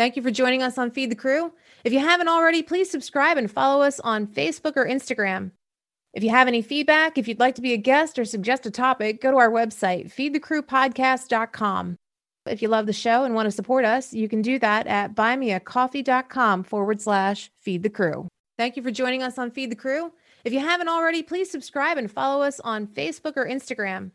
Thank you for joining us on Feed the Crew. If you haven't already, please subscribe and follow us on Facebook or Instagram. If you have any feedback, if you'd like to be a guest or suggest a topic, go to our website, feedthecrewpodcast.com. If you love the show and want to support us, you can do that at buymeacoffee.com forward slash feed the crew. Thank you for joining us on Feed the Crew. If you haven't already, please subscribe and follow us on Facebook or Instagram.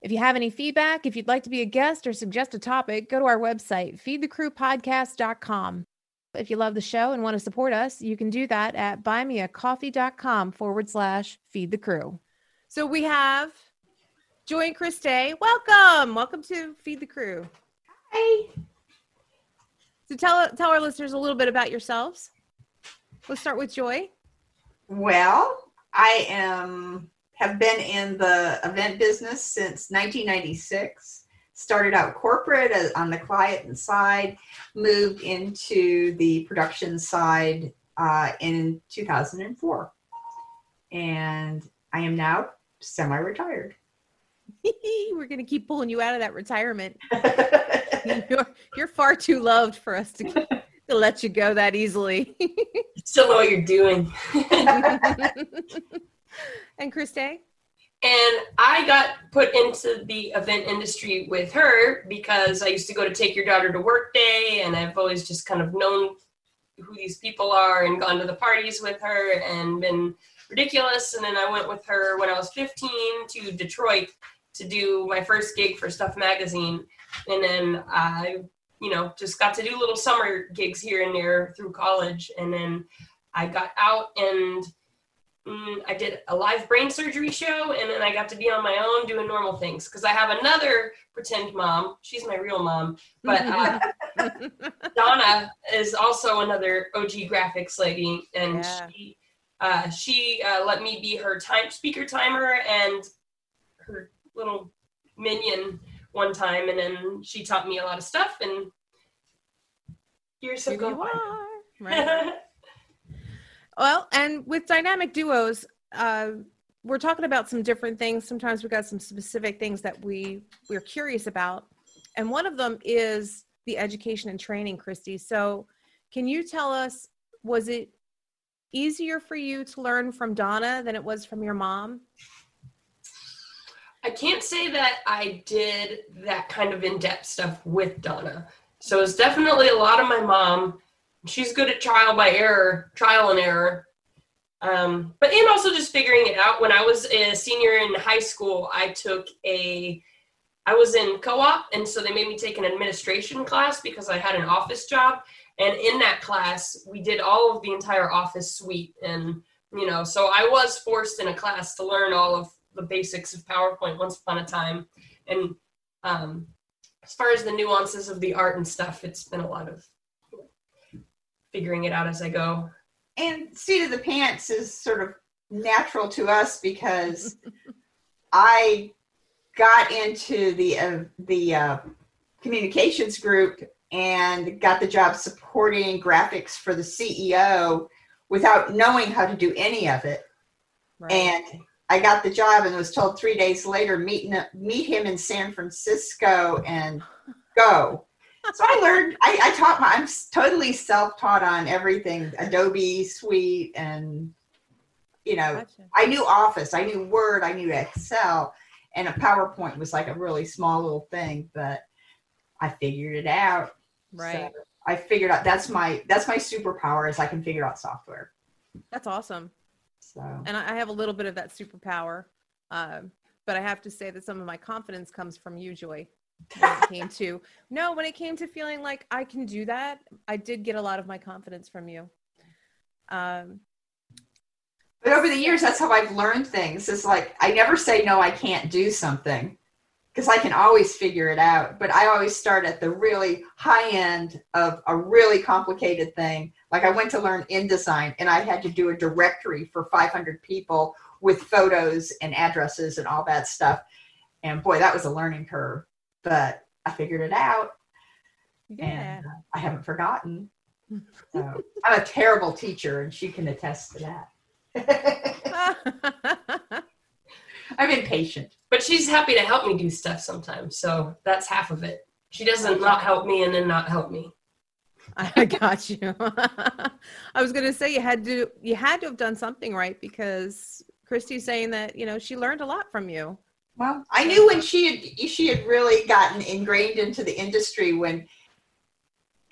If you have any feedback, if you'd like to be a guest or suggest a topic, go to our website, feedthecrewpodcast.com. If you love the show and want to support us, you can do that at buymeacoffee.com forward slash feed the crew. So we have Joy and Chris Day. Welcome. Welcome to Feed the Crew. Hi. So tell tell our listeners a little bit about yourselves. Let's start with Joy. Well, I am have been in the event business since 1996. Started out corporate as, on the client side, moved into the production side uh, in 2004, and I am now semi-retired. We're gonna keep pulling you out of that retirement. you're, you're far too loved for us to, to let you go that easily. Still know what you're doing. And Chris Day? And I got put into the event industry with her because I used to go to Take Your Daughter to Work Day, and I've always just kind of known who these people are and gone to the parties with her and been ridiculous. And then I went with her when I was 15 to Detroit to do my first gig for Stuff Magazine. And then I, you know, just got to do little summer gigs here and there through college. And then I got out and mm, I did a live brain surgery show. And then I got to be on my own doing normal things because I have another pretend mom. She's my real mom. But uh, Donna is also another OG graphics lady. And yeah. she, uh, she uh, let me be her time speaker timer and her little minion one time, and then she taught me a lot of stuff. And here's some good one. Right. well, and with dynamic duos, uh, we're talking about some different things. Sometimes we've got some specific things that we we're curious about, and one of them is the education and training, Christy. So, can you tell us was it easier for you to learn from Donna than it was from your mom? I can't say that I did that kind of in depth stuff with Donna. So it's definitely a lot of my mom. She's good at trial by error, trial and error. Um, but and also just figuring it out. When I was a senior in high school, I took a I was in co-op and so they made me take an administration class because I had an office job. And in that class, we did all of the entire office suite. And, you know, so I was forced in a class to learn all of the basics of PowerPoint once upon a time. And um, as far as the nuances of the art and stuff, it's been a lot of figuring it out as I go. And seat of the pants is sort of natural to us because I got into the uh, the uh, communications group and got the job supporting graphics for the CEO without knowing how to do any of it. Right. And I got the job and was told three days later, meet, meet him in San Francisco and go. So I learned, I, I taught my, I'm totally self-taught on everything, Adobe Suite and, you know, gotcha. I knew Office, I knew Word, I knew Excel, and a PowerPoint was like a really small little thing, but I figured it out. Right. So I figured out that's my, that's my superpower is I can figure out software. That's awesome. So, and I have a little bit of that superpower, um, but I have to say that some of my confidence comes from you, Joy. When it came to no, when it came to feeling like I can do that, I did get a lot of my confidence from you. Um, but over the years, that's how I've learned things. It's like I never say no, I can't do something because I can always figure it out. But I always start at the really high end of a really complicated thing. Like I went to learn InDesign and I had to do a directory for 500 people with photos and addresses and all that stuff. And boy, that was a learning curve, but I figured it out. Yeah. And uh, I haven't forgotten. So I'm a terrible teacher and she can attest to that. I'm impatient. But she's happy to help me do stuff sometimes. So that's half of it. She doesn't not help me and then not help me. I got you. I was going to say you had to you had to have done something right because Christy's saying that you know she learned a lot from you. Well, I knew when she had she had really gotten ingrained into the industry when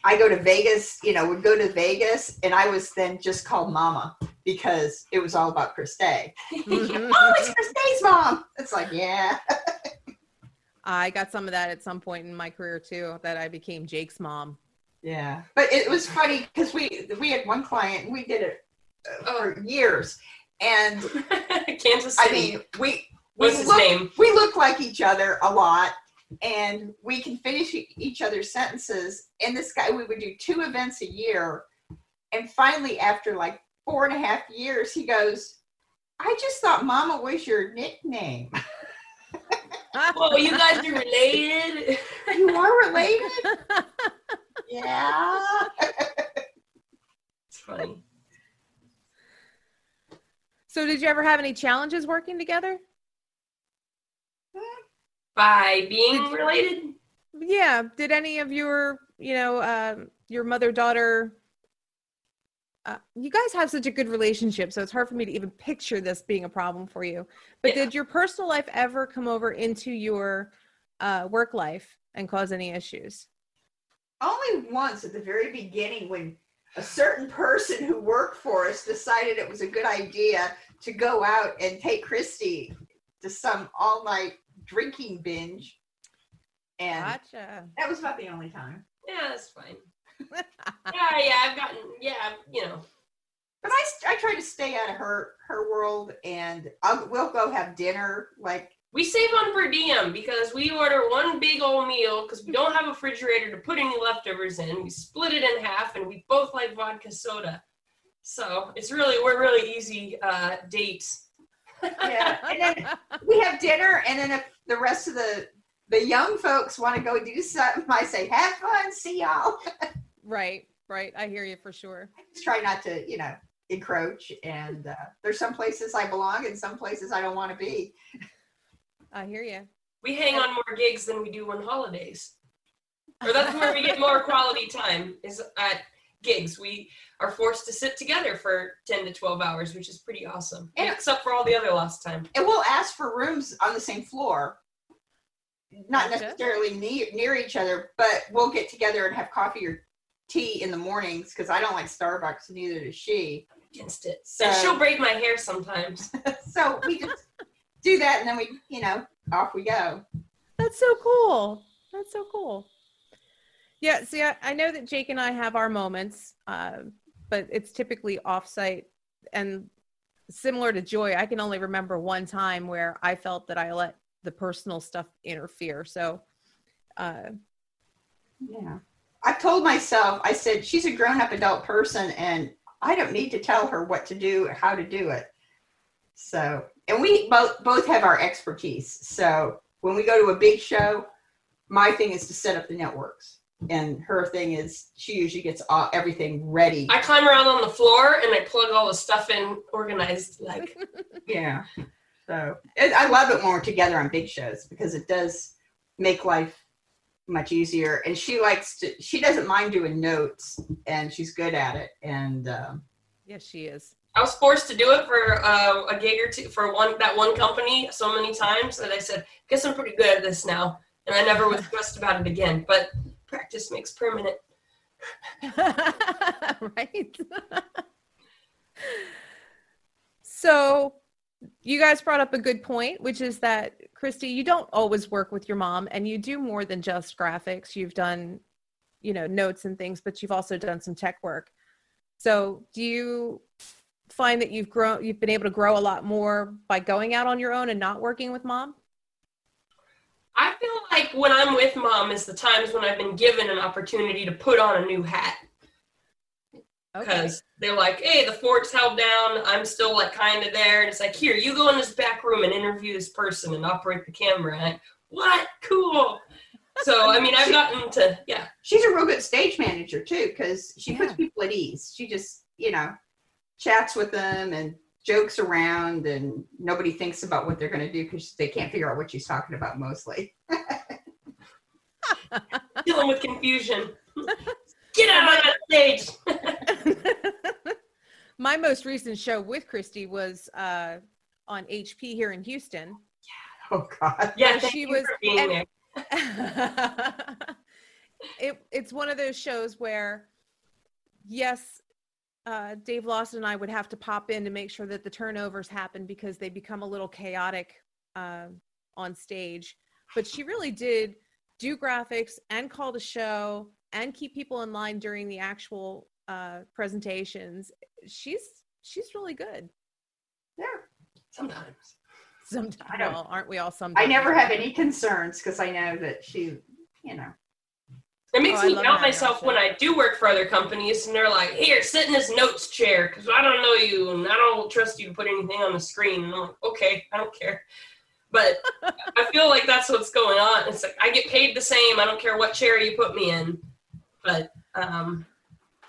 I go to Vegas, you know, would go to Vegas and I was then just called mama because it was all about Christy. Mhm. oh, it's Christy's mom. It's like, yeah. I got some of that at some point in my career too. That I became Jake's mom. Yeah. But it was funny because we we had one client and we did it uh, for years. And Kansas City. I mean, we we What's his look, name? we look like each other a lot and we can finish each other's sentences and this guy we would do two events a year and finally after like four and a half years he goes i just thought mama was your nickname Whoa, you guys are related. you are related yeah It's funny. so, did you ever have any challenges working together? By being Did- related? Yeah. Did any of your, you know, um, your mother daughter? Uh, you guys have such a good relationship, so it's hard for me to even picture this being a problem for you. But Yeah. did your personal life ever come over into your uh, work life and cause any issues? only once at the very beginning when a certain person who worked for us decided it was a good idea to go out and take Christy to some all night drinking binge. And Gotcha. that was about the only time. Yeah, that's fine. Yeah, yeah, I've gotten, yeah, you know. But I, I try to stay out of her her world and I'll, we'll go have dinner like We save on per diem because we order one big old meal because we don't have a refrigerator to put any leftovers in. We split it in half and we both like vodka soda. So it's really, we're really easy uh, dates. Yeah. And then we have dinner and then if the rest of the the young folks want to go do something, I say, have fun, see y'all. right, right. I hear you for sure. just try not to, you know, encroach. And uh, there's some places I belong and some places I don't want to be. I hear you. We hang on more gigs than we do on holidays. Or that's where we get more quality time is at gigs. We are forced to sit together for 10 to 12 hours, which is pretty awesome. Yeah. Except for all the other lost time. And we'll ask for rooms on the same floor, not Gotcha. necessarily near, near each other, but we'll get together and have coffee or tea in the mornings because I don't like Starbucks, neither does she. Against it. So- and she'll braid my hair sometimes. So we just do that and then we, you know, off we go. That's so cool. That's so cool. Yeah, see, I, I know that Jake and I have our moments, uh, but it's typically offsite. And similar to Joy, I can only remember one time where I felt that I let the personal stuff interfere. So, uh, Yeah. I've told myself, I said, she's a grown up adult person and I don't need to tell her what to do or how to do it. So, and we both both have our expertise. So when we go to a big show, my thing is to set up the networks. And her thing is she usually gets all, everything ready. I climb around on the floor and I plug all the stuff in organized like Yeah. So it, I love it when we're together on big shows because it does make life much easier. And she likes to, she doesn't mind doing notes and she's good at it. And um, yes, she is. I was forced to do it for uh, a gig or two for one that one company so many times that I said, "Guess I'm pretty good at this now," and I never was stressed about it again. But practice makes permanent. right. so, you guys brought up a good point, which is that Christy, you don't always work with your mom, and you do more than just graphics. You've done, you know, notes and things, but you've also done some tech work. So, do you find that you've grown, you've been able to grow a lot more by going out on your own and not working with mom? I feel like when I'm with mom is the times when I've been given an opportunity to put on a new hat because they're like, "Hey, the fort's held down. I'm still like kind of there," and it's like, "Here, you go in this back room and interview this person and operate the camera." And I, what? Cool. So I mean, I've gotten to yeah. she's a real good stage manager too because she puts people at ease. She just, you know, chats with them and jokes around and nobody thinks about what they're going to do because they can't figure out what she's talking about mostly. dealing with confusion. Get out of my stage. My most recent show with Christy was uh, on HP here in Houston. Oh God. yeah, thank she you was- for being and- there. it, it's one of those shows where, yes, uh, Dave Lawson and I would have to pop in to make sure that the turnovers happen because they become a little chaotic uh, on stage. But she really did do graphics and call the show and keep people in line during the actual uh, presentations. She's she's really good. Yeah. Sometimes. Sometimes, well, aren't we all? Sometimes I never have any concerns because I know that she, you know. It makes Oh, me doubt myself when I do work for other companies and they're like, here, sit in this notes chair because I don't know you and I don't trust you to put anything on the screen. And I'm like, okay, I don't care. But I feel like that's what's going on. It's like I get paid the same. I don't care what chair you put me in. But, um,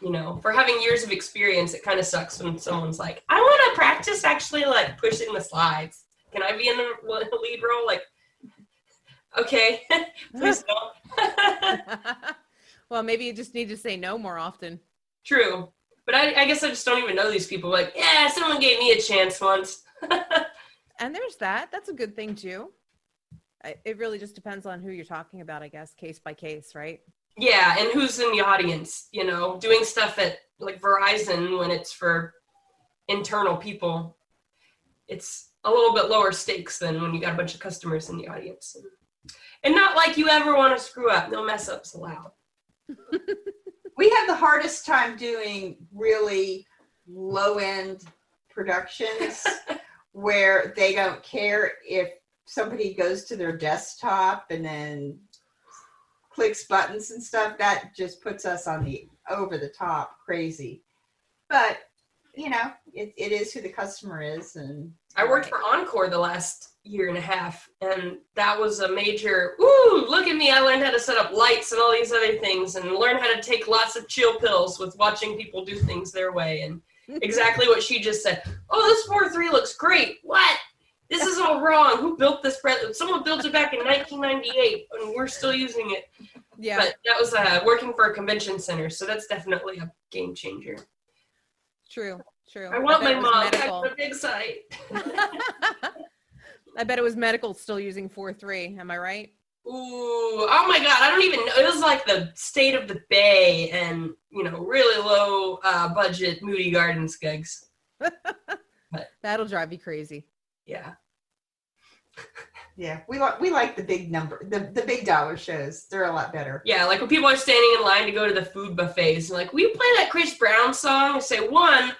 you know, for having years of experience, it kind of sucks when someone's like, I want to practice actually like pushing the slides. Can I be in the lead role? Like, okay, please don't. well, maybe you just need to say no more often. True. But I, I guess I just don't even know these people. Like, yeah, someone gave me a chance once. And there's that. That's a good thing too. It really just depends on who you're talking about, I guess, case by case, right? yeah, and who's in the audience? You know, doing stuff at like Verizon when it's for internal people, it's a little bit lower stakes than when you got a bunch of customers in the audience. And not like you ever want to screw up. No mess ups allowed. We have the hardest time doing really low end productions where they don't care if somebody goes to their desktop and then clicks buttons and stuff. That just puts us on the over the top crazy. But you know, it, it is who the customer is and I worked for Encore the last year and a half, and that was a major. Ooh, look at me! I learned how to set up lights and all these other things, and learn how to take lots of chill pills with watching people do things their way. And exactly what she just said. Oh, this four three looks great. What? This is all wrong. Who built this? Pre- Someone built it back in 1998, and we're still using it. Yeah. But that was uh, working for a convention center, so that's definitely a game changer. True. True. I want bet my mom back on the big site. I bet it was medical still using four three. Am I right? Ooh, oh my god, I don't even know. It was like the state of the bay and, you know, really low uh, budget Moody Gardens gigs. but That'll drive you crazy. Yeah. yeah, we like we like the big number the, the big dollar shows. They're a lot better. Yeah, like when people are standing in line to go to the food buffets, and like, will you play that Chris Brown song? I say, one,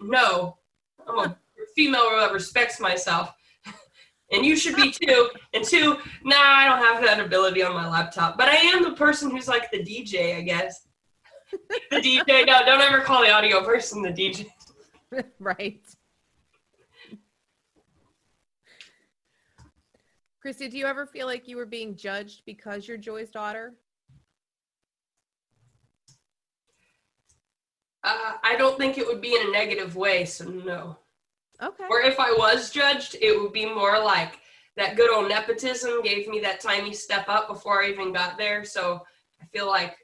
no. I'm a female who respects myself. And you should be too. And two, nah, I don't have that ability on my laptop. But I am the person who's like the DJ, I guess. the DJ. No, don't ever call the audio person the DJ. right. Christy, do you ever feel like you were being judged because you're Joy's daughter? Uh, I don't think it would be in a negative way, so no. Okay. Or if I was judged, it would be more like that good old nepotism gave me that tiny step up before I even got there. So I feel like,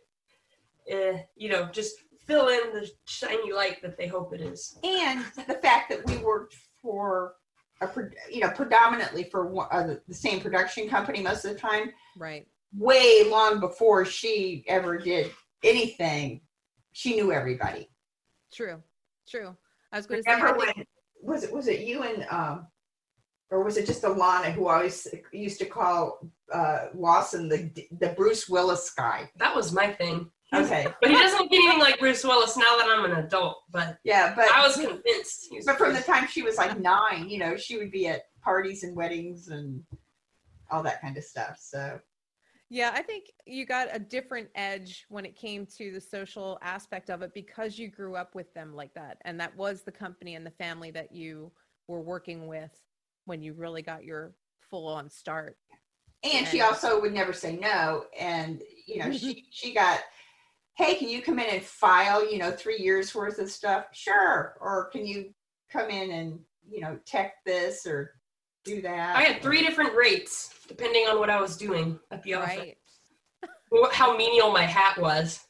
eh, you know, just fill in the shiny light that they hope it is. and the fact that we worked for a you know predominantly for one, uh, the- the same production company most of the time Right. way long before she ever did anything she knew everybody True. True. I was going to say, remember think- when was it was it you and um or was it just Alana who always used to call uh Lawson the the Bruce Willis guy That was my thing. okay But he doesn't look anything like Bruce Willis now that I'm an adult. But yeah but I was convinced. He was but from the time she was like nine you know she would be at parties and weddings and all that kind of stuff so Yeah, I think you got a different edge when it came to the social aspect of it because you grew up with them like that. And that was the company and the family that you were working with when you really got your full on start. and she also would never say no and you know she she got hey can you come in and file you know three years worth of stuff sure or can you come in and you know tech this or do that I had three different rates depending on what I was doing at the office. Right. How menial my hat was.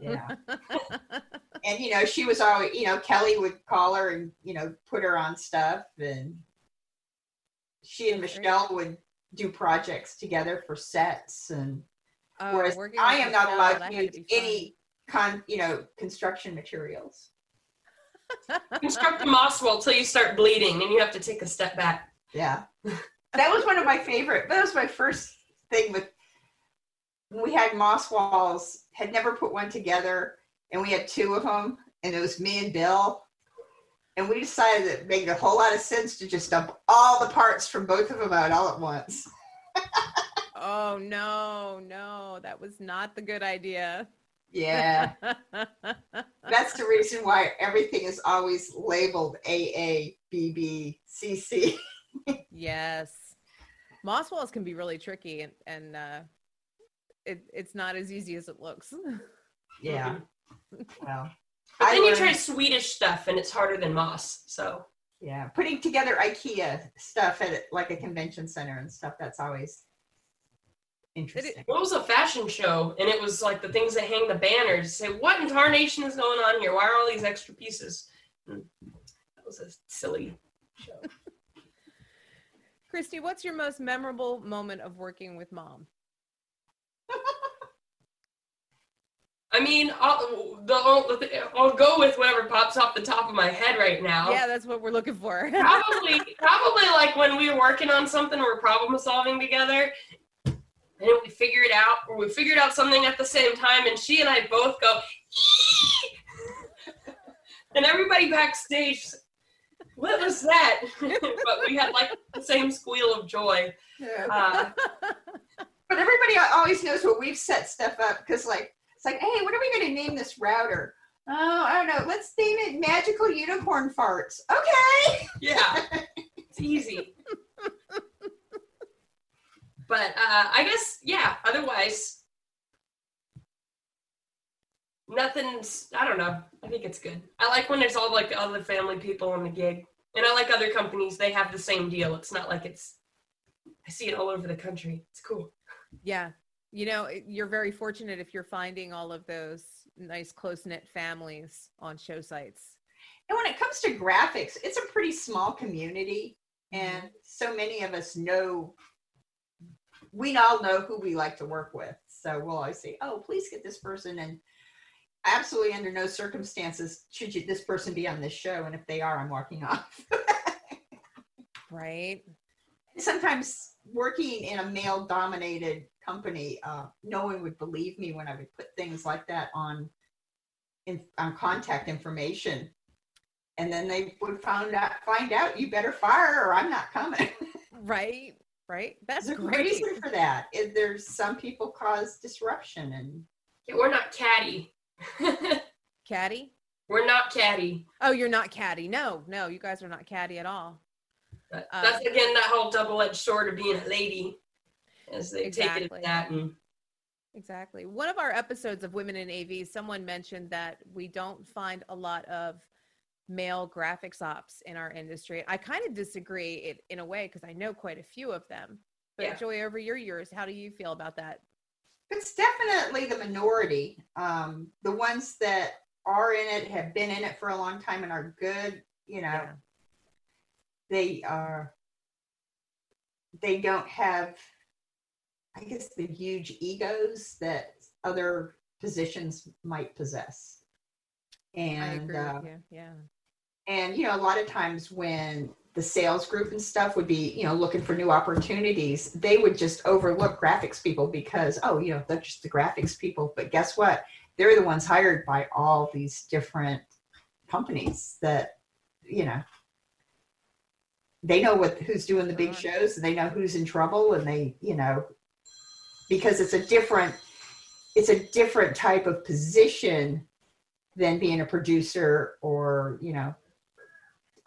yeah and you know, she was always, you know, Kelly would call her and you know put her on stuff, and she and Michelle would do projects together for sets, and Oh, whereas I am not allowed to use any con, you know, construction materials. Construct a moss wall till you start bleeding, and you have to take a step back. Yeah. that was one of my favorite. That was my first thing with when we had moss walls, had never put one together, and we had two of them, and it was me and Bill. And we decided that it made a whole lot of sense to just dump all the parts from both of them out all at once. oh no, no, that was not the good idea. Yeah. That's the reason why everything is always labeled AA, BB, CC. yes. Moss walls can be really tricky and, and uh it, it's not as easy as it looks. Yeah. Well, But I then you try Swedish stuff, and it's harder than moss. So Yeah, putting together IKEA stuff at like a convention center and stuff. That's always interesting. what was a fashion show, and it was like the things that hang the banners. Say, what in tarnation is going on here? Why are all these extra pieces? Hmm. That was a silly show. Christy, what's your most memorable moment of working with mom? I mean, I'll, the, I'll go with whatever pops off the top of my head right now. Yeah, that's what we're looking for. probably probably like when we were working on something we're problem solving together and we figure it out or we figured out something at the same time and she and i both go and everybody backstage what was that but we had like the same squeal of joy uh, But everybody always knows what we've set stuff up because, like, it's like, hey, what are we going to name this router? Oh, I don't know. Let's name it Magical Unicorn Farts. Okay. yeah it's easy but uh, i guess yeah otherwise nothing's i don't know i think it's good i like when there's all like other family people on the gig and i like other companies they have the same deal it's not like it's i see it all over the country it's cool yeah. You know, you're very fortunate if you're finding all of those nice close knit families on show sites. And when it comes to graphics, it's a pretty small community, mm-hmm. and so many of us know. We all know who we like to work with, so we'll always say, "Oh, please get this person." And absolutely, under no circumstances should you, this person be on this show. And if they are, I'm walking off. Right. sometimes working in a male dominated company uh, no one would believe me when i would put things like that on in, on contact information and then they would find out find out you better fire or i'm not coming Right. Right. That's there's a great. reason for that Is there's some people cause disruption and yeah, we're not catty Caddy? we're not catty Oh, you're not caddy. No, no, you guys are not caddy at all. but Uh, that's again that whole double-edged sword of being a lady as they take it Exactly. that and Exactly. One of our episodes of Women in AV, someone mentioned that we don't find a lot of male graphics ops in our industry. I kind of disagree it, in a way because I know quite a few of them. But Yeah. Joy, over your years, how do you feel about that? It's definitely the minority um, the ones that are in it have been in it for a long time and are good you know Yeah. they are they don't have i guess the huge egos that other positions might possess and uh, you. Yeah. and you know a lot of times when the sales group and stuff would be you know looking for new opportunities they would just overlook graphics people because oh you know they're just the graphics people. But guess what? They're the ones hired by all these different companies that you know they know what who's doing the big shows and they know who's in trouble and they you know because it's a different it's a different type of position than being a producer or you know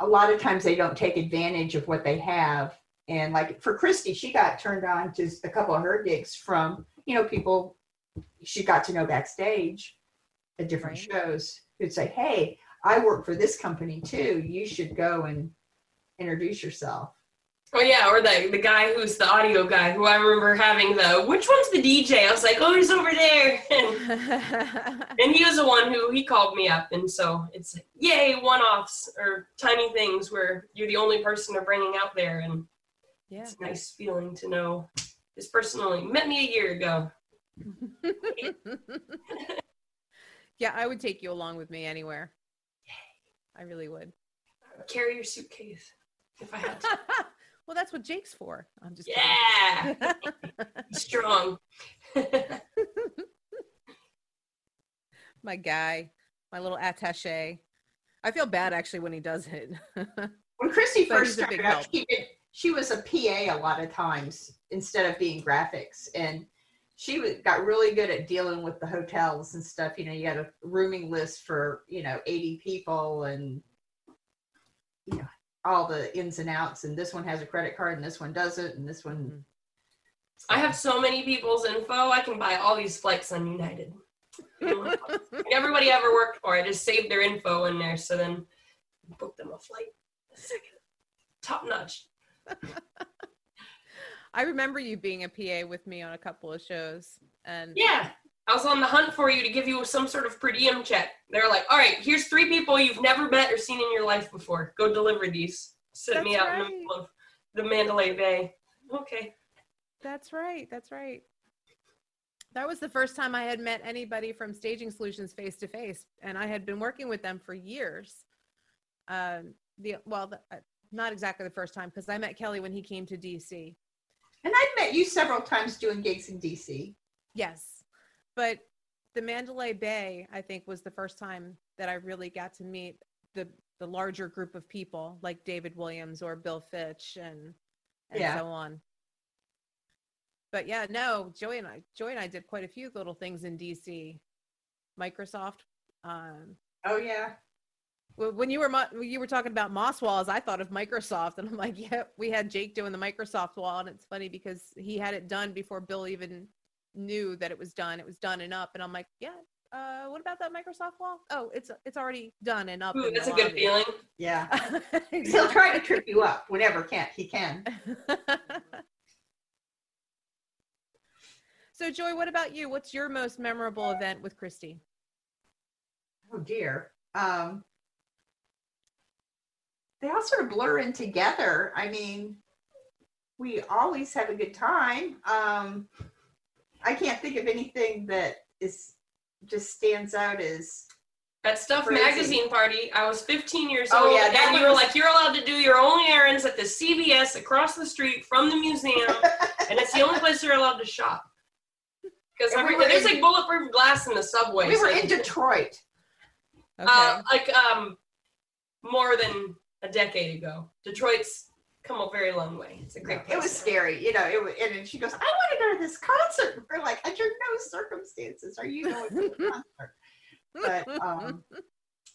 a lot of times they don't take advantage of what they have. And like for christy she got turned on to a couple of her gigs from you know people she got to know backstage at different Right. shows who'd say hey i work for this company too. You should go and introduce yourself Oh yeah, or the the guy who's the audio guy who I remember having the which one's the DJ? I was like, oh, he's over there, and, and he was the one who he called me up, and so it's like, yay, one offs or tiny things where you're the only person they're bringing out there, and yeah. it's a nice feeling to know this person only met me a year ago. yeah, I would take you along with me anywhere. Yay. I really would. Carry your suitcase if I had to. Well, that's what Jake's for. I'm just yeah, strong. my guy, my little attache. I feel bad actually when he does it. when Christy first started out, she, did, she was a PA a lot of times instead of being graphics, and she got really good at dealing with the hotels and stuff. You know, you had a rooming list for you know eighty people, and you know all the ins and outs. And this one has a credit card, and this one doesn't, and this one. Mm-hmm. I have so many people's info. I can buy all these flights on United. Everybody I ever worked for, I just saved their info in there, so then book them a flight. Top notch. I remember you being a PA with me on a couple of shows, and yeah, I was on the hunt for you to give you some sort of per diem check. They're like, "All right, here's three people you've never met or seen in your life before. Go deliver these." Sit That's me out right. in the middle of the Mandalay Bay. Okay. That's right. That's right. That was the first time I had met anybody from Staging Solutions face to face, and I had been working with them for years. Um, the well, the, uh, not exactly the first time because I met Kelly when he came to DC, and I've met you several times doing gigs in DC. Yes, but the Mandalay Bay, I think, was the first time that I really got to meet the the larger group of people like David Williams or Bill Fitch and and yeah. so on but yeah, no, Joey and I, Joey and I did quite a few little things in DC. Microsoft. Um, oh yeah. When you were you were talking about Moss walls, I thought of Microsoft, and I'm like, yeah, we had Jake doing the Microsoft wall, and it's funny because he had it done before Bill even knew that it was done. It was done and up, and I'm like, yeah. Uh, what about that Microsoft wall? Oh, it's it's already done and up. Ooh, that's a good feeling. Yeah, he'll try to trip you up whenever can he can. So, Joy, what about you? What's your most memorable event with Christy? Oh dear. Um, they all sort of blur in together. I mean, we always have a good time. Um, I can't think of anything that is just stands out as at Stuff Crazy. Magazine party, I was 15 years oh, old, yeah, and you were like, "You're allowed to do your own errands at the CVS across the street from the museum, and it's the only place you're allowed to shop." because we there's in, like bulletproof glass in the subway. We were in Detroit. Okay. Uh, like um, more than a decade ago. Detroit's come a very long way. It's a great. It was scary, you know. It was, and she goes, "I want to go to this concert." We're like, "Under no circumstances are you going to the concert." But um,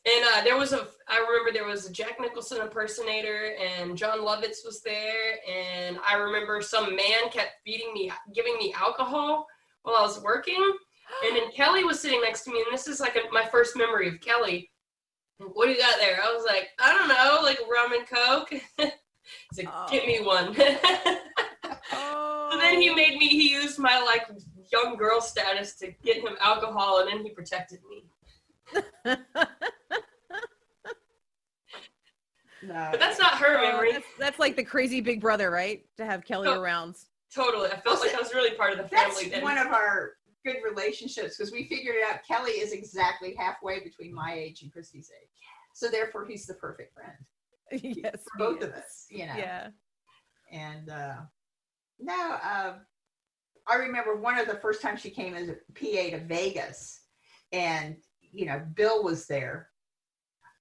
and uh, there was a, I remember there was a Jack Nicholson impersonator, and Jon Lovitz was there, and I remember some man kept feeding me, giving me alcohol while I was working. And then Kelly was sitting next to me, and this is like a, my first memory of Kelly. What do you got there? I was like, I don't know, like rum and coke. He's like, oh. give me one. oh. So then he made me. He used my like young girl status to get him alcohol, and then he protected me. no. But that's not her oh, memory. That's, that's, like the crazy big brother, right? To have Kelly oh. around. Totally. I felt like I was really part of the family. That's one of our good relationships because we figured out. Kelly is exactly halfway between my age and Christy's age. So therefore he's the perfect friend. yes. Both of us, you know. Yeah. And uh no, uh I remember one of the first times she came as a PA to Vegas and you know, Bill was there.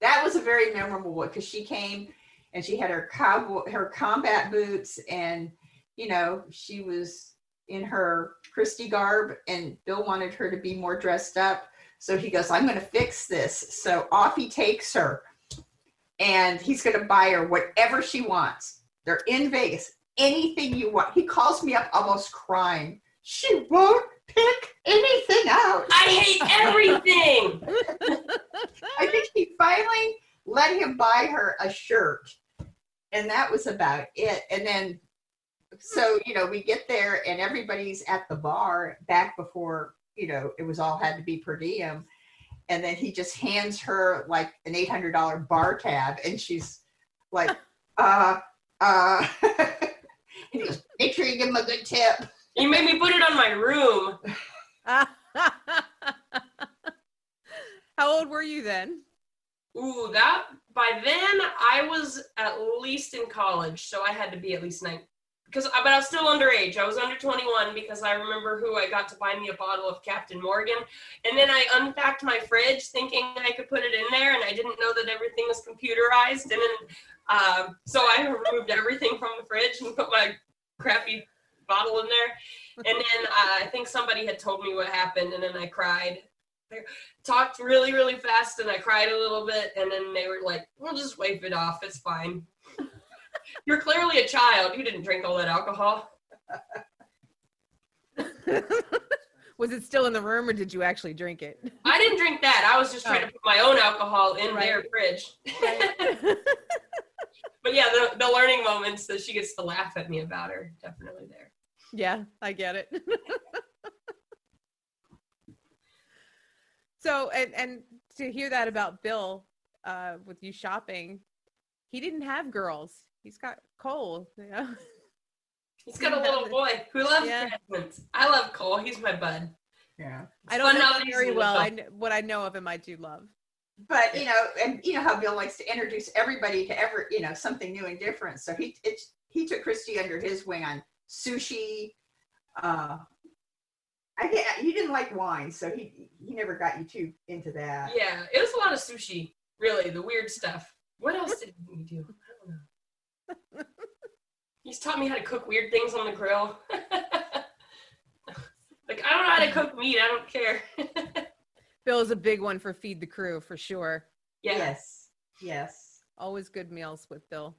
That was a very memorable one because she came and she had her cowboy her combat boots and you know, she was in her Christy garb and Bill wanted her to be more dressed up. So he goes, I'm going to fix this. So off he takes her and he's going to buy her whatever she wants. They're in Vegas. Anything you want. He calls me up almost crying. She won't pick anything out. I hate everything. I think he finally let him buy her a shirt and that was about it. And then, so you know, we get there and everybody's at the bar back before you know it was all had to be per diem, and then he just hands her like an eight hundred dollar bar tab, and she's like, uh, uh. he goes, make sure you give him a good tip. You made me put it on my room. How old were you then? Ooh, that by then I was at least in college, so I had to be at least nine. Because, but I was still underage. I was under 21 because I remember who I got to buy me a bottle of Captain Morgan, and then I unpacked my fridge thinking I could put it in there, and I didn't know that everything was computerized, and then um, so I removed everything from the fridge and put my crappy bottle in there, and then uh, I think somebody had told me what happened, and then I cried. I talked really, really fast, and I cried a little bit, and then they were like, "We'll just wipe it off. It's fine." You're clearly a child. You didn't drink all that alcohol. was it still in the room or did you actually drink it? I didn't drink that. I was just trying Oh. to put my own alcohol in Right. their fridge. but yeah, the, the learning moments that she gets to laugh at me about are definitely there. yeah, I get it. so, and and to hear that about Bill uh, with you shopping, he didn't have girls. He's got Cole. You know? He's got a little boy who loves Yeah. presents. I love Cole. He's my bud. Yeah. I don't know him very well. I what I know of him, I do love. But you know, and you know how Bill likes to introduce everybody to ever, you know, something new and different. So he it, he took Christy under his wing on sushi. Uh, I get you didn't like wine, so he he never got you too into that. Yeah, it was a lot of sushi. Really, the weird stuff. What else did we do? I don't know. He's taught me how to cook weird things on the grill. like I don't know how to cook meat. I don't care. Bill is a big one for feed the crew for sure. yeah, Yes. Yes. Always good meals with Bill.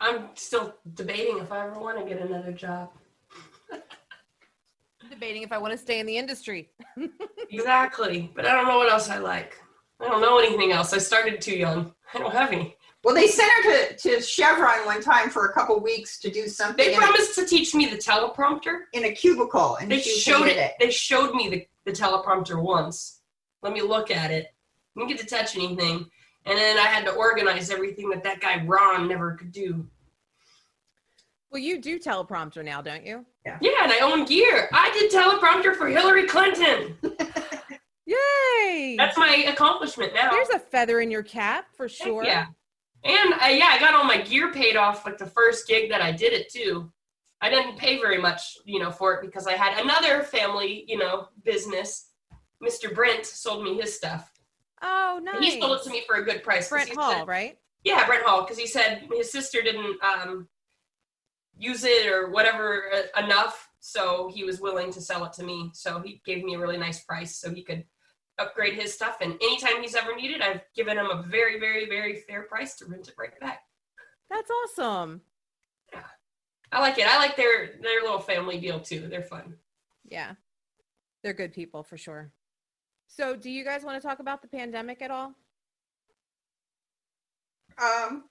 I'm still debating if I ever want to get another job. Debating if I want to stay in the industry. Exactly, but I don't know what else I like. I don't know anything else. I started too young. I don't have any. Well, they sent her to, to Chevron one time for a couple weeks to do something They in, a, promised to teach me the teleprompter. in a cubicle, and They she showed hated it. They showed me the, the teleprompter once. Let me look at it. I didn't get to touch anything, and then I had to organize everything that that guy Ron never could do. Well, you do teleprompter now, don't you? Yeah. Yeah, and I own gear. I did teleprompter for Hillary Clinton. Yay! That's my accomplishment now. There's a feather in your cap for sure. Yeah. And uh, yeah, I got all my gear paid off like the first gig that I did it too. I didn't pay very much, you know, for it because I had another family, you know, business. Mr. Brent sold me his stuff. Oh, And nice. He sold it to me for a good price. Brent Hall, said- right? yeah, Brent Hall, because he said his sister didn't um, use it or whatever uh, enough, so he was willing to sell it to me. So he gave me a really nice price so he could upgrade his stuff. And anytime he's ever needed, I've given him a very, very, very fair price to rent it right back. That's awesome. Yeah. I like it. I like their their little family deal too. They're fun. Yeah. They're good people for sure. So, do you guys want to talk about the pandemic at all? Um,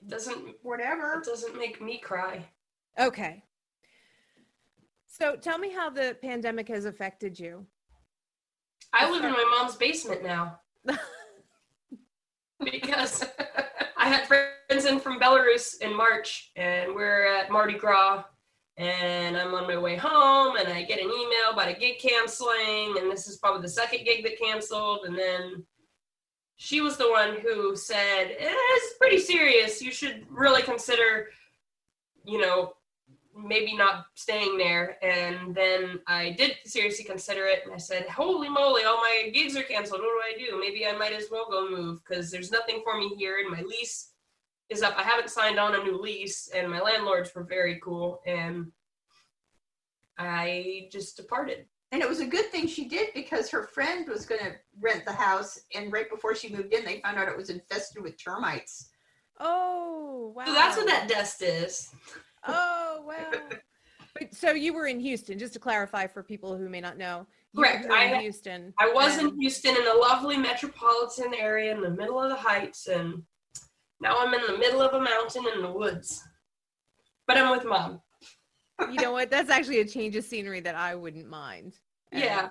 It doesn't whatever. it doesn't make me cry. Okay. So, tell me how the pandemic has affected you. I live in my mom's basement now because I had friends in from Belarus in March, and we're at Mardi Gras, and I'm on my way home, and I get an email about a gig canceling, and this is probably the second gig that canceled, and then she was the one who said, eh, "It's pretty serious. You should really consider, you know." Maybe not staying there. And then i did seriously consider it and i said holy moly all my gigs are canceled. What do i do? Maybe i might as well go move because there's nothing for me here and my lease is up. I haven't signed on a new lease and my landlords were very cool and i just departed. And it was a good thing she did because her friend was going to rent the house, and right before she moved in, they found out it was infested with termites. Oh, wow. so that's what that dust is Oh, wow. But, so, you were in Houston, just to clarify for people who may not know. You Correct. were in Houston. I was in Houston in a lovely metropolitan area in the middle of the heights, and Now I'm in the middle of a mountain in the woods. But I'm with mom. You know what? That's actually a change of scenery that I wouldn't mind. And Yeah.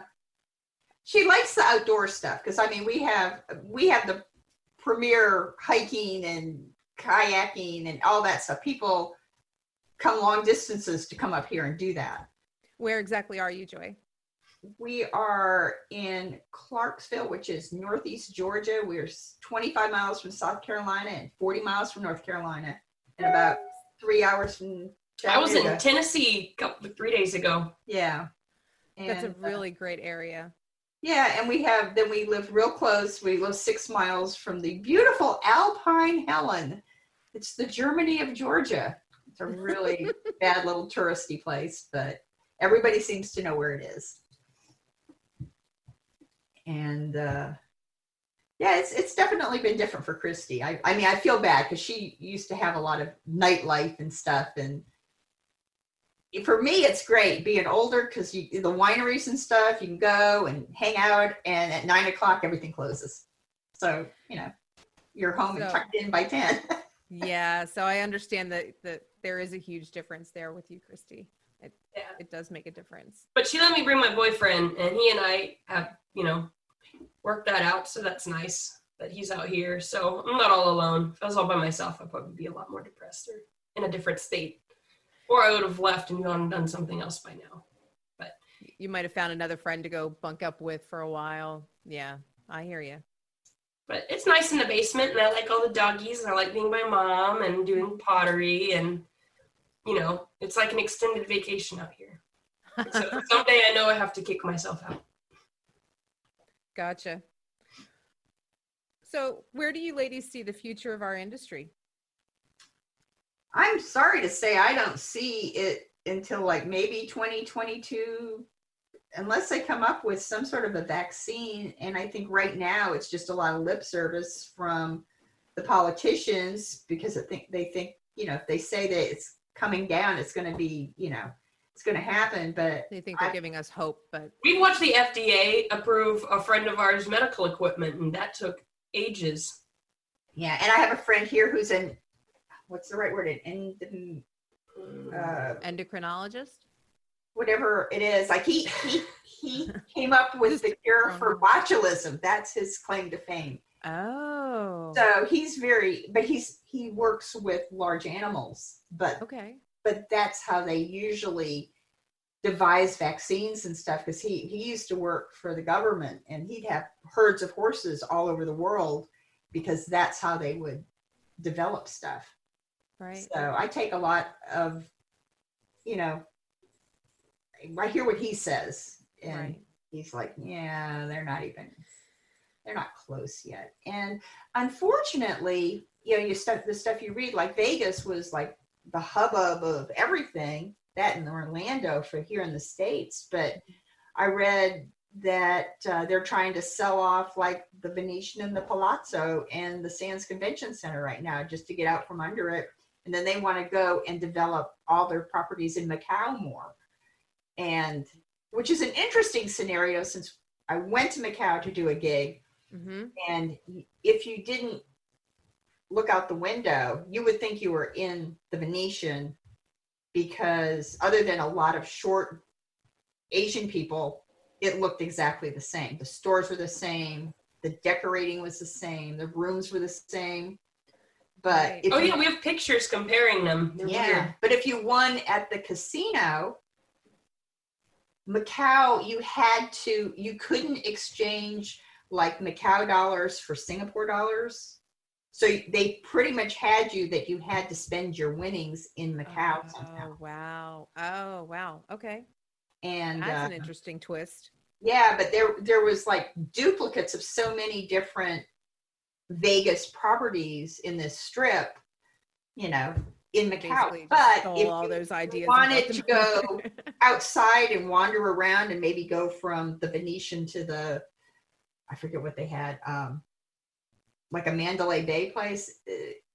She likes the outdoor stuff because I mean we have we have the premier hiking and kayaking and all that stuff. People come long distances to come up here and do that. Where exactly are you, Joy? We are in Clarksville, which is northeast Georgia. We're 25 miles from South Carolina and 40 miles from North Carolina, and about three hours from. Chattanooga. I was in Tennessee a couple three days ago. Yeah. That's a And, uh, really great area. Yeah, and we have then we live real close. We live six miles from the beautiful Alpine Helen. It's the Germany of Georgia. It's a really bad little touristy place, but everybody seems to know where it is. And uh, yeah, it's it's definitely been different for Christy. I, I mean, I feel bad because she used to have a lot of nightlife and stuff, and for me, it's great being older because you the wineries and stuff. You can go and hang out, and at nine o'clock everything closes. So you know you're home and tucked in by ten. Yeah, so I understand that that there is a huge difference there with you, Christy. It Yeah. it does make a difference. But she let me bring my boyfriend, and he and I have, you know, worked that out. So that's nice that he's out here. So I'm not all alone. If I was all by myself, I'd probably be a lot more depressed or in a different state. Or I would have left and gone and done something else by now. But you might have found another friend to go bunk up with for a while. Yeah, I hear you. But it's nice in the basement, and I like all the doggies, and I like being my mom and doing pottery, and you know, it's like an extended vacation out here. So someday I know I have to kick myself out. Gotcha. So, where do you ladies see the future of our industry? I'm sorry to say I don't see it until like maybe 2022 unless they come up with some sort of a vaccine and I think right now it's just a lot of lip service from the politicians because I think they think, you know, if they say that it's coming down it's going to be, you know, it's going to happen but They think they're I- giving us hope, but We watched the FDA approve a friend of ours medical equipment, and that took ages. yeah, and I have a friend here who's an what's the right word an end, uh, endocrinologist? Whatever it is. Like he he he came up with the cure for botulism. That's his claim to fame. Oh. So he's very, but he's he works with large animals, but okay. but that's how they usually devise vaccines and stuff. Because he he used to work for the government, and he'd have herds of horses all over the world because that's how they would develop stuff. Right. So I take a lot of, you know, I hear what he says, and Right. he's like, yeah, they're not even, they're not close yet. And unfortunately, you know, you stuff the stuff you read, like Vegas was like the hubbub of everything. That in Orlando for here in the states, but I read that uh, they're trying to sell off like the Venetian and the Palazzo and the Sands Convention Center right now just to get out from under it. And then they want to go and develop all their properties in Macau more. And which is an interesting scenario since I went to Macau to do a gig. Mm-hmm. And if you didn't look out the window, you would think you were in the Venetian because, other than a lot of short Asian people, it looked exactly the same. The stores were the same, the decorating was the same, the rooms were the same. But Right. if Oh you- yeah, we have pictures comparing them. They're yeah, weird. but if you won at the casino, Macau, you had to, you couldn't exchange like Macau dollars for Singapore dollars. So they pretty much had you that you had to spend your winnings in Macau Oh, somehow. wow. Oh, wow. Okay. And That's uh, an interesting twist. yeah, but there there was like duplicates of so many different Vegas properties in this strip, you know, in Basically Macau. But if all you those ideas. wanted to go outside and wander around and maybe go from the Venetian to the I forget what they had um like a Mandalay Bay place uh,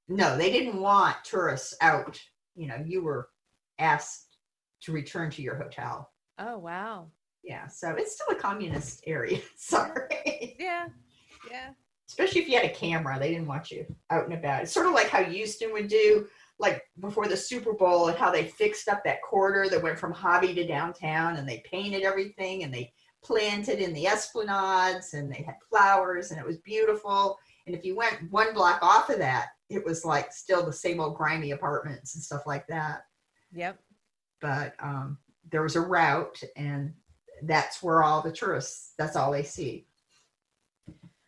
no they didn't want tourists out you know you were asked to return to your hotel oh, wow. yeah so it's still a communist area sorry Yeah. Yeah. especially if you had a camera. They didn't want you out and about. It's sort of like how Houston would do, like before the Super Bowl, and how they fixed up that corridor that went from Hobby to downtown, and they painted everything, and they planted in the esplanades, and they had flowers, and it was beautiful. And if you went one block off of that, it was like still the same old grimy apartments and stuff like that. Yep. But um, there was a route, and that's where all the tourists. That's all they see.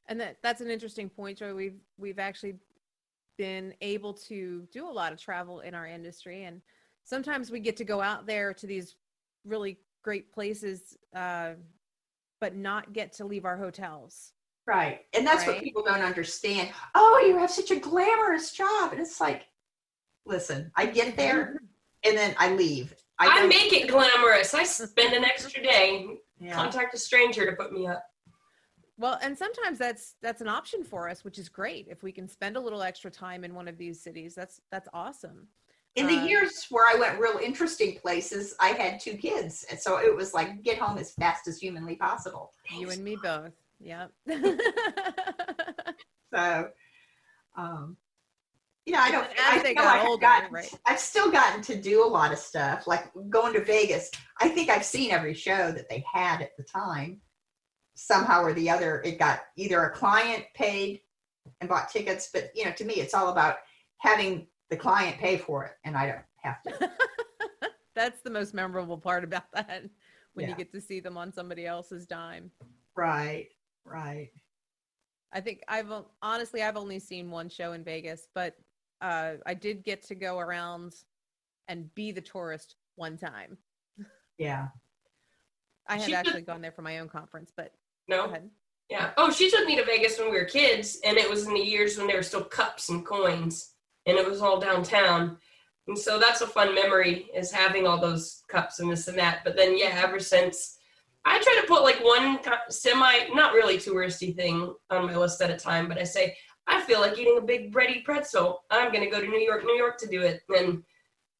And that that's an interesting point, Joy. We've we've actually been able to do a lot of travel in our industry, and sometimes we get to go out there to these really great places, uh, but not get to leave our hotels. Right. And that's Right. what people don't understand. Oh, you have such a glamorous job. And it's like, listen, I get there and then I leave. I I make it glamorous. I spend an extra day, yeah. contact a stranger to put me up. Well, and sometimes that's that's an option for us, which is great. If we can spend a little extra time in one of these cities, that's that's awesome. In the Uh, years where I went real interesting places, I had two kids. And so it was like get home as fast as humanly possible. You and me both. Yep. So um you know, I don't as I they got I've older, gotten- right. I've still gotten to do a lot of stuff, like going to Vegas. I think I've seen every show that they had at the time. Somehow or the other, it got either a client paid and bought tickets, but you know, to me, it's all about having the client pay for it, and I don't have to. that's the most memorable part about that when you get to see them on somebody else's dime. right, right. I think I've honestly I've only seen one show in Vegas, but uh, I did get to go around and be the tourist one time. Yeah. I had She actually took- gone there for my own conference, but go No? Yeah. Oh, she took me to Vegas when we were kids, and it was in the years when there were still cups and coins, and it was all downtown. And so that's a fun memory is having all those cups and this and that. But then, yeah, ever since I try to put like one semi, not really touristy thing on my list at a time, but I say, I feel like eating a big bready pretzel. I'm going to go to New York, New York to do it. And,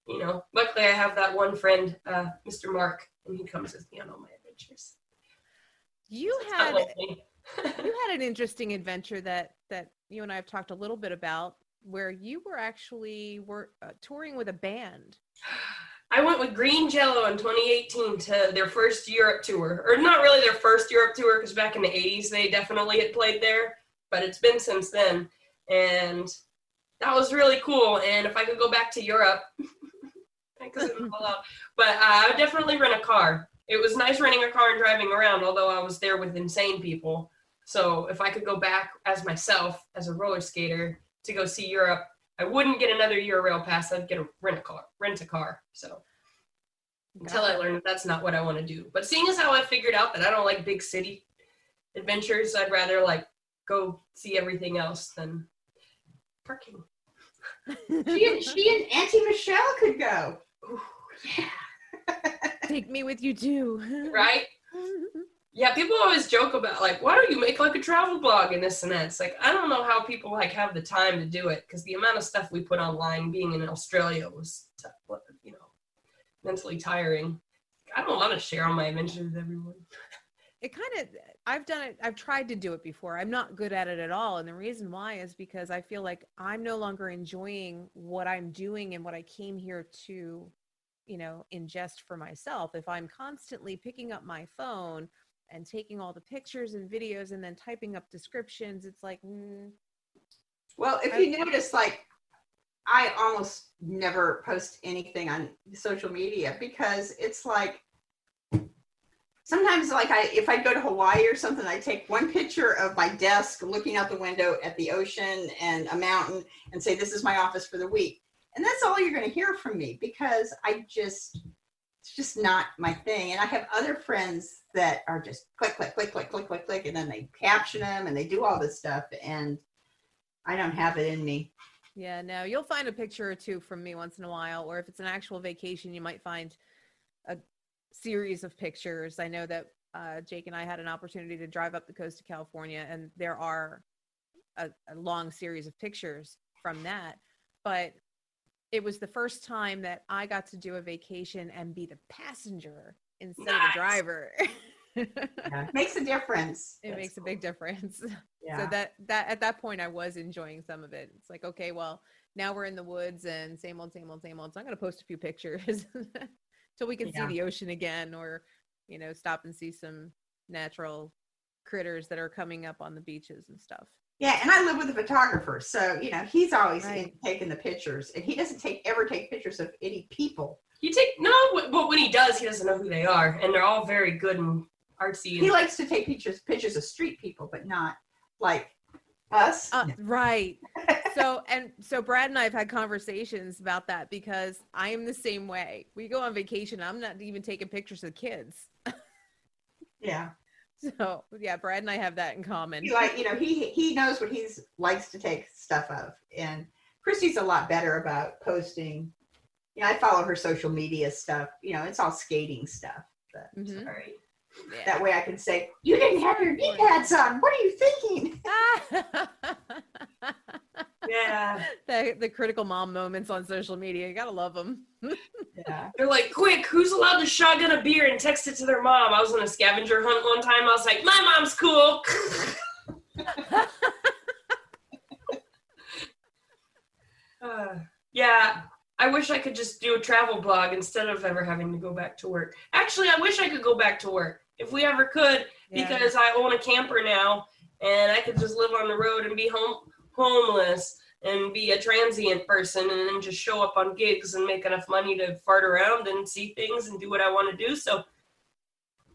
you know, luckily I have that one friend, uh, Mr. Mark, and he comes with me on all my adventures. You had you had an interesting adventure that that you and I have talked a little bit about where you were actually were uh, touring with a band. I went with Green Jello in 2018 to their first Europe tour, or not really their first Europe tour, because back in the 80s they definitely had played there, but it's been since then, and that was really cool. And if I could go back to Europe, because it was allowed, but uh, I would definitely rent a car. It was nice renting a car and driving around, although I was there with insane people. So if I could go back as myself, as a roller skater, to go see Europe, I wouldn't get another Eurail pass. I'd get a rent a car, rent a car. So until I learned that that's not what I want to do. But seeing as how I figured out that I don't like big city adventures, I'd rather like go see everything else than parking. She and, she and Auntie Michelle could go. Ooh, yeah. Take me with you too. Right? Yeah, people always joke about like, why don't you make like a travel blog and this and that? It's like I don't know how people like have the time to do it because the amount of stuff we put online, being in Australia, was t- you know mentally tiring. I don't want to share all my adventures with everyone. it kind of i've done it i've tried to do it before i'm not good at it at all and the reason why is because i feel like i'm no longer enjoying what i'm doing and what i came here to you know ingest for myself if i'm constantly picking up my phone and taking all the pictures and videos and then typing up descriptions it's like mm, Well, if you notice, like, I almost never post anything on social media because it's like sometimes, like, I if I go to Hawaii or something, I take one picture of my desk looking out the window at the ocean and a mountain and say, "This is my office for the week," and that's all you're going to hear from me because I just it's just not my thing. And I have other friends that are just click, click, click, click, click, click, click, and then they caption them and they do all this stuff and. I don't have it in me. yeah no you'll find a picture or two from me once in a while or if it's an actual vacation you might find a series of pictures i know that uh, jake and i had an opportunity to drive up the coast of california and there are a, a long series of pictures from that but it was the first time that i got to do a vacation and be the passenger instead of the driver Yeah. Makes a difference. it That's makes a big difference. Yeah. So that that at that point I was enjoying some of it. It's like, okay, well, now we're in the woods and same old, same old, same old. So I'm gonna post a few pictures till we can Yeah. see the ocean again or you know, stop and see some natural critters that are coming up on the beaches and stuff. Yeah, and I live with a photographer, so you know he's always in- Right. taking the pictures, and he doesn't take ever take pictures of any people. He take no, but when he does, he doesn't know who they are, and they're all very good and artsy. He likes to take pictures pictures of street people, but not like us. Uh, right. so and so Brad and I have had conversations about that because I am the same way. We go on vacation, I'm not even taking pictures of kids. yeah, So yeah, Brad and I have that in common. he like you know he he knows what he's likes to take stuff of, and Christy's a lot better about posting. You know, I follow her social media stuff. You know, it's all skating stuff. But Mhm. Sorry. Yeah. that way I can say, "You didn't have your knee pads on. What are you thinking?" Yeah, the, the critical mom moments on social media. You gotta love them. Yeah. they're like, quick, who's allowed to shotgun a beer and text it to their mom? I was on a scavenger hunt one time. I was like, my mom's cool. Uh, yeah, I wish I could just do a travel blog instead of ever having to go back to work. Actually, I wish I could go back to work if we ever could, because I own a camper now and I could just live on the road and be home homeless and be a transient person and then just show up on gigs and make enough money to fart around and see things and do what I want to do. So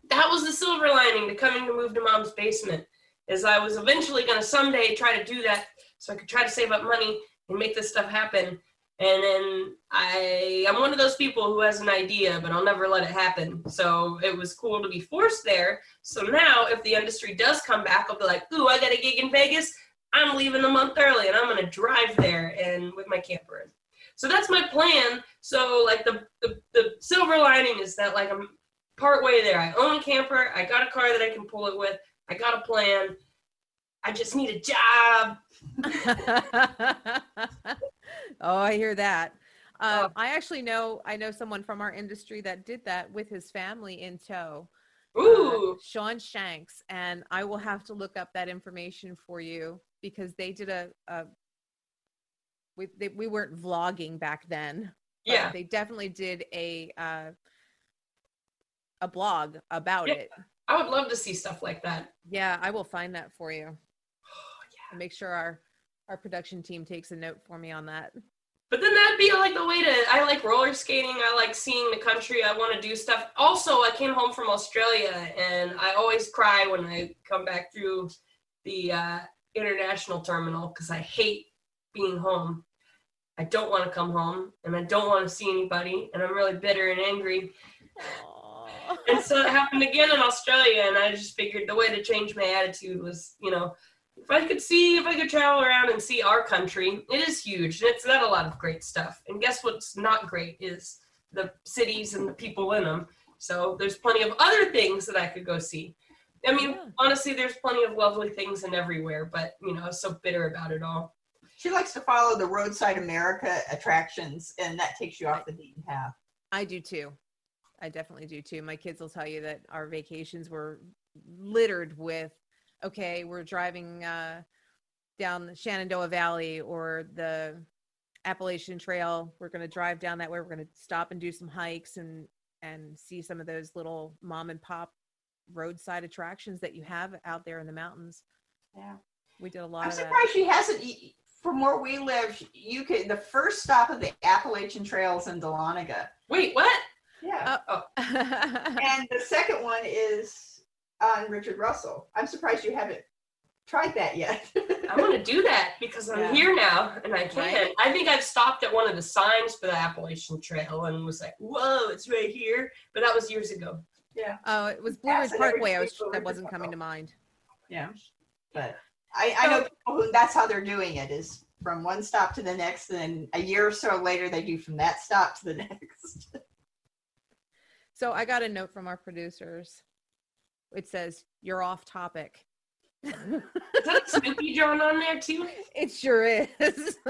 that was the silver lining to coming to move to mom's basement is I was eventually going to someday try to do that so I could try to save up money and make this stuff happen. And then I I'm one of those people who has an idea, but I'll never let it happen. So it was cool to be forced there. So now if the industry does come back, I'll be like, ooh, I got a gig in Vegas. I'm leaving a month early and I'm gonna drive there and with my camper. So that's my plan. So like the the, the silver lining is that like I'm part way there. I own a camper, I got a car that I can pull it with, I got a plan. I just need a job. oh, I hear that. Um, Oh. I actually know I know someone from our industry that did that with his family in tow. uh, Ooh. Sean Shanks, and I will have to look up that information for you because they did a. a we they, we weren't vlogging back then. yeah. they definitely did a uh, a blog about Yeah. it. I would love to see stuff like that. Yeah, I will find that for you. Oh, yeah. Make sure our our production team takes a note for me on that. But then that'd be like the way to. I like roller skating. I like seeing the country. I want to do stuff. Also, I came home from Australia, and I always cry when I come back through the uh, international terminal because I hate being home. I don't want to come home, and I don't want to see anybody, and I'm really bitter and angry. And so it happened again in Australia, and I just figured the way to change my attitude was, you know, if I could see, if I could travel around and see our country, it is huge, and it's got a lot of great stuff. And guess what's not great is the cities and the people in them. So there's plenty of other things that I could go see. I mean, Yeah. honestly, there's plenty of lovely things in everywhere, but you know, I was so bitter about it all. She likes to follow the roadside America attractions, and that takes you off the beaten path. I do too. I definitely do too. My kids will tell you that our vacations were littered with, okay, we're driving uh, down the Shenandoah Valley or the Appalachian Trail. We're going to drive down that way. We're going to stop and do some hikes and and see some of those little mom and pop roadside attractions that you have out there in the mountains. Yeah. We did a lot I'm of that. surprised she hasn't. From where we live, you could the first stop of the Appalachian Trails in Dahlonega. Wait, what? Yeah, Oh, and the second one is on Richard Russell. I'm surprised you haven't tried that yet. I want to do that because I'm Yeah. here now and I can. Right. I think I've stopped at one of the signs for the Appalachian Trail and was like, "Whoa, it's right here!" But that was years ago. yeah, oh, it was Blue Ridge Yes, and Parkway. I was that wasn't coming to mind. yeah. But I, I know people who that's how they're doing it is from one stop to the next, and then a year or so later they do from that stop to the next. So I got a note from our producers. It says, You're off topic. Is that Snoopy drawn on there too? it sure is.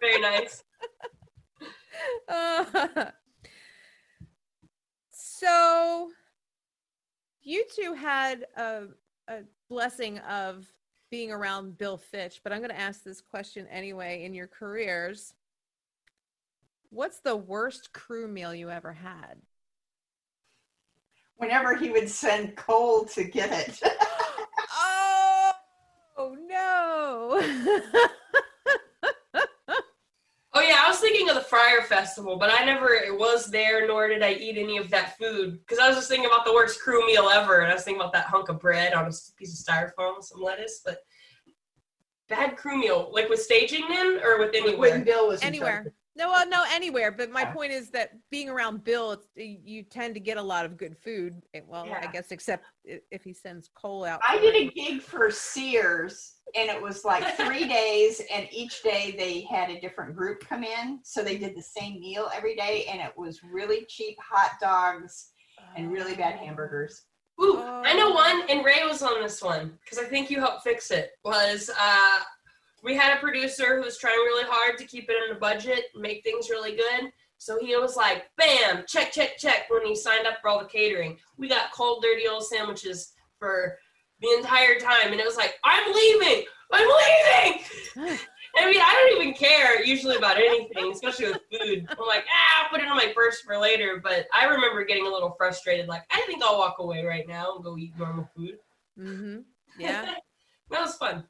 Very nice. Uh, so you two had a, a blessing of being around Bill Fitch, but I'm going to ask this question anyway. In your careers, what's the worst crew meal you ever had? Whenever he would send Cole to get it. oh, oh no. Oh yeah, I was thinking of the Fyre Festival, but I never it was there, nor did I eat any of that food because I was just thinking about the worst crew meal ever, and I was thinking about that hunk of bread on a piece of styrofoam with some lettuce. But bad crew meal, like with staging then, or with anywhere? When Bill was in anywhere. Charge. No, well, no, anywhere. But my Yeah. point is that being around Bill, you tend to get a lot of good food. Eh, Well, I guess except if he sends Cole out. I did a gig for Sears and it was like three days and each day they had a different group come in. So they did the same meal every day and it was really cheap hot dogs and really bad hamburgers. Ooh, I know Oh. one, and Ray was on this one because I think you helped fix it. Was uh, we had a producer who was trying really hard to keep it in a budget, make things really good. So he was like, "Bam, check, check, check." When he signed up for all the catering, we got cold, dirty old sandwiches for the entire time, and it was like, "I'm leaving, I'm leaving." I mean, I don't even care usually about anything, especially with food. I'm like, ah, I'll put it on my purse for later. But I remember getting a little frustrated, like, I think I'll walk away right now and go eat normal food. Mhm. Yeah. that was fun.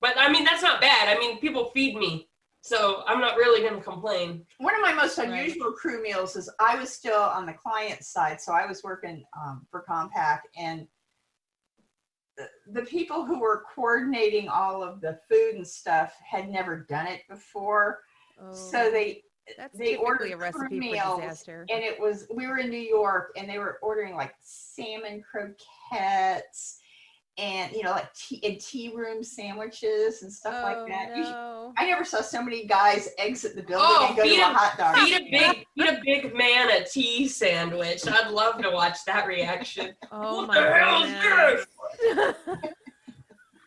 But I mean, that's not bad. I mean, people feed me, so I'm not really going to complain. One of my most Right. unusual crew meals is I was still on the client side. So I was working um, for Compaq and the, the people who were coordinating all of the food and stuff had never done it before. So Oh, they that's they ordered a crew recipe for meals, disaster. and it was we were in New York and they were ordering like salmon croquettes and you know like tea and tea room sandwiches and stuff oh, like that. You should- I never saw so many guys exit the building Oh, and go to feed a hot dog. Feed a big, feed a big man a tea sandwich. I'd love to watch that reaction. Oh what my the hell is this?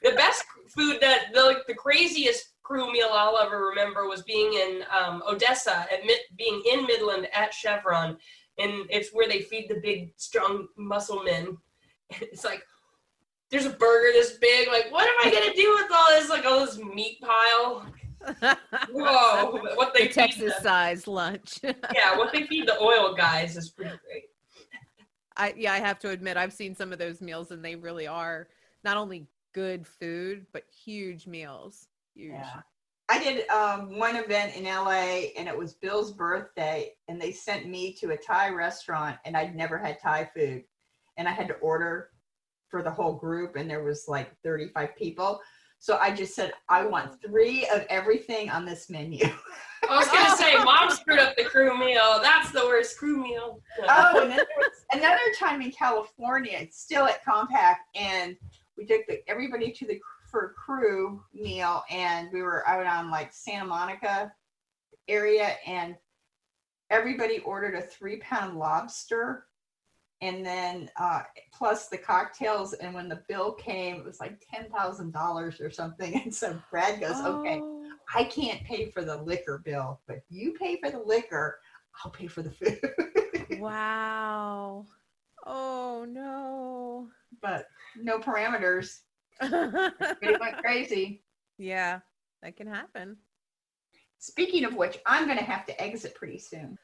the best food that the, like the craziest crew meal I'll ever remember was being in um, Odessa at mid, being in Midland at Chevron, and it's where they feed the big strong muscle men. It's like there's a burger this big. Like, what am I gonna do with all this? Like all this meat pile. Whoa! What they the Texas them. size lunch. Yeah, what they feed the oil guys is pretty great. I yeah, I have to admit I've seen some of those meals and they really are not only good food but huge meals. Huge. Yeah. I did um, one event in LA and it was Bill's birthday and they sent me to a Thai restaurant and I'd never had Thai food and I had to order for the whole group and there was like 35 people. So I just said I want 3 of everything on this menu. I was gonna say, mom screwed up the crew meal. That's the worst crew meal. oh, and then there was another time in California, still at Compaq, and we took the, everybody to the for crew meal, and we were out on like Santa Monica area, and everybody ordered a three pound lobster, and then uh, plus the cocktails. And when the bill came, it was like ten thousand dollars or something. And so Brad goes, "Okay, Oh, I can't pay for the liquor bill, but you pay for the liquor, I'll pay for the food." wow. Oh no. but no parameters. Everybody went crazy. yeah, that can happen. Speaking of which, I'm going to have to exit pretty soon.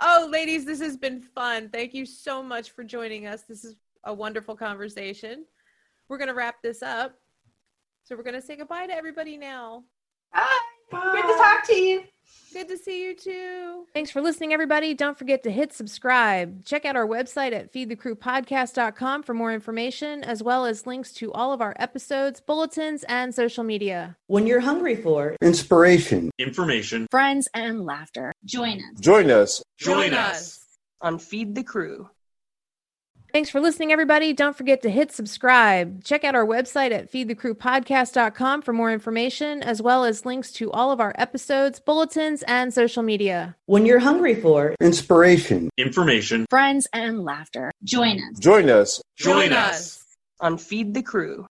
Oh, ladies, this has been fun. Thank you so much for joining us. This is a wonderful conversation. We're going to wrap this up. So we're going to say goodbye to everybody now. Bye. Good to talk to you. Good to see you too. Thanks for listening, everybody. Don't forget to hit subscribe. Check out our website at feedthecrewpodcast.com for more information, as well as links to all of our episodes, bulletins, and social media. When you're hungry for inspiration. information. friends, and laughter. Join us. Join us. Join us. On Feed the Crew. Thanks for listening, everybody. Don't forget to hit subscribe. Check out our website at feedthecrewpodcast.com for more information, as well as links to all of our episodes, bulletins, and social media. when you're hungry for Inspiration. Information. Friends, and laughter. Join us. Join us. Join us. On Feed the Crew.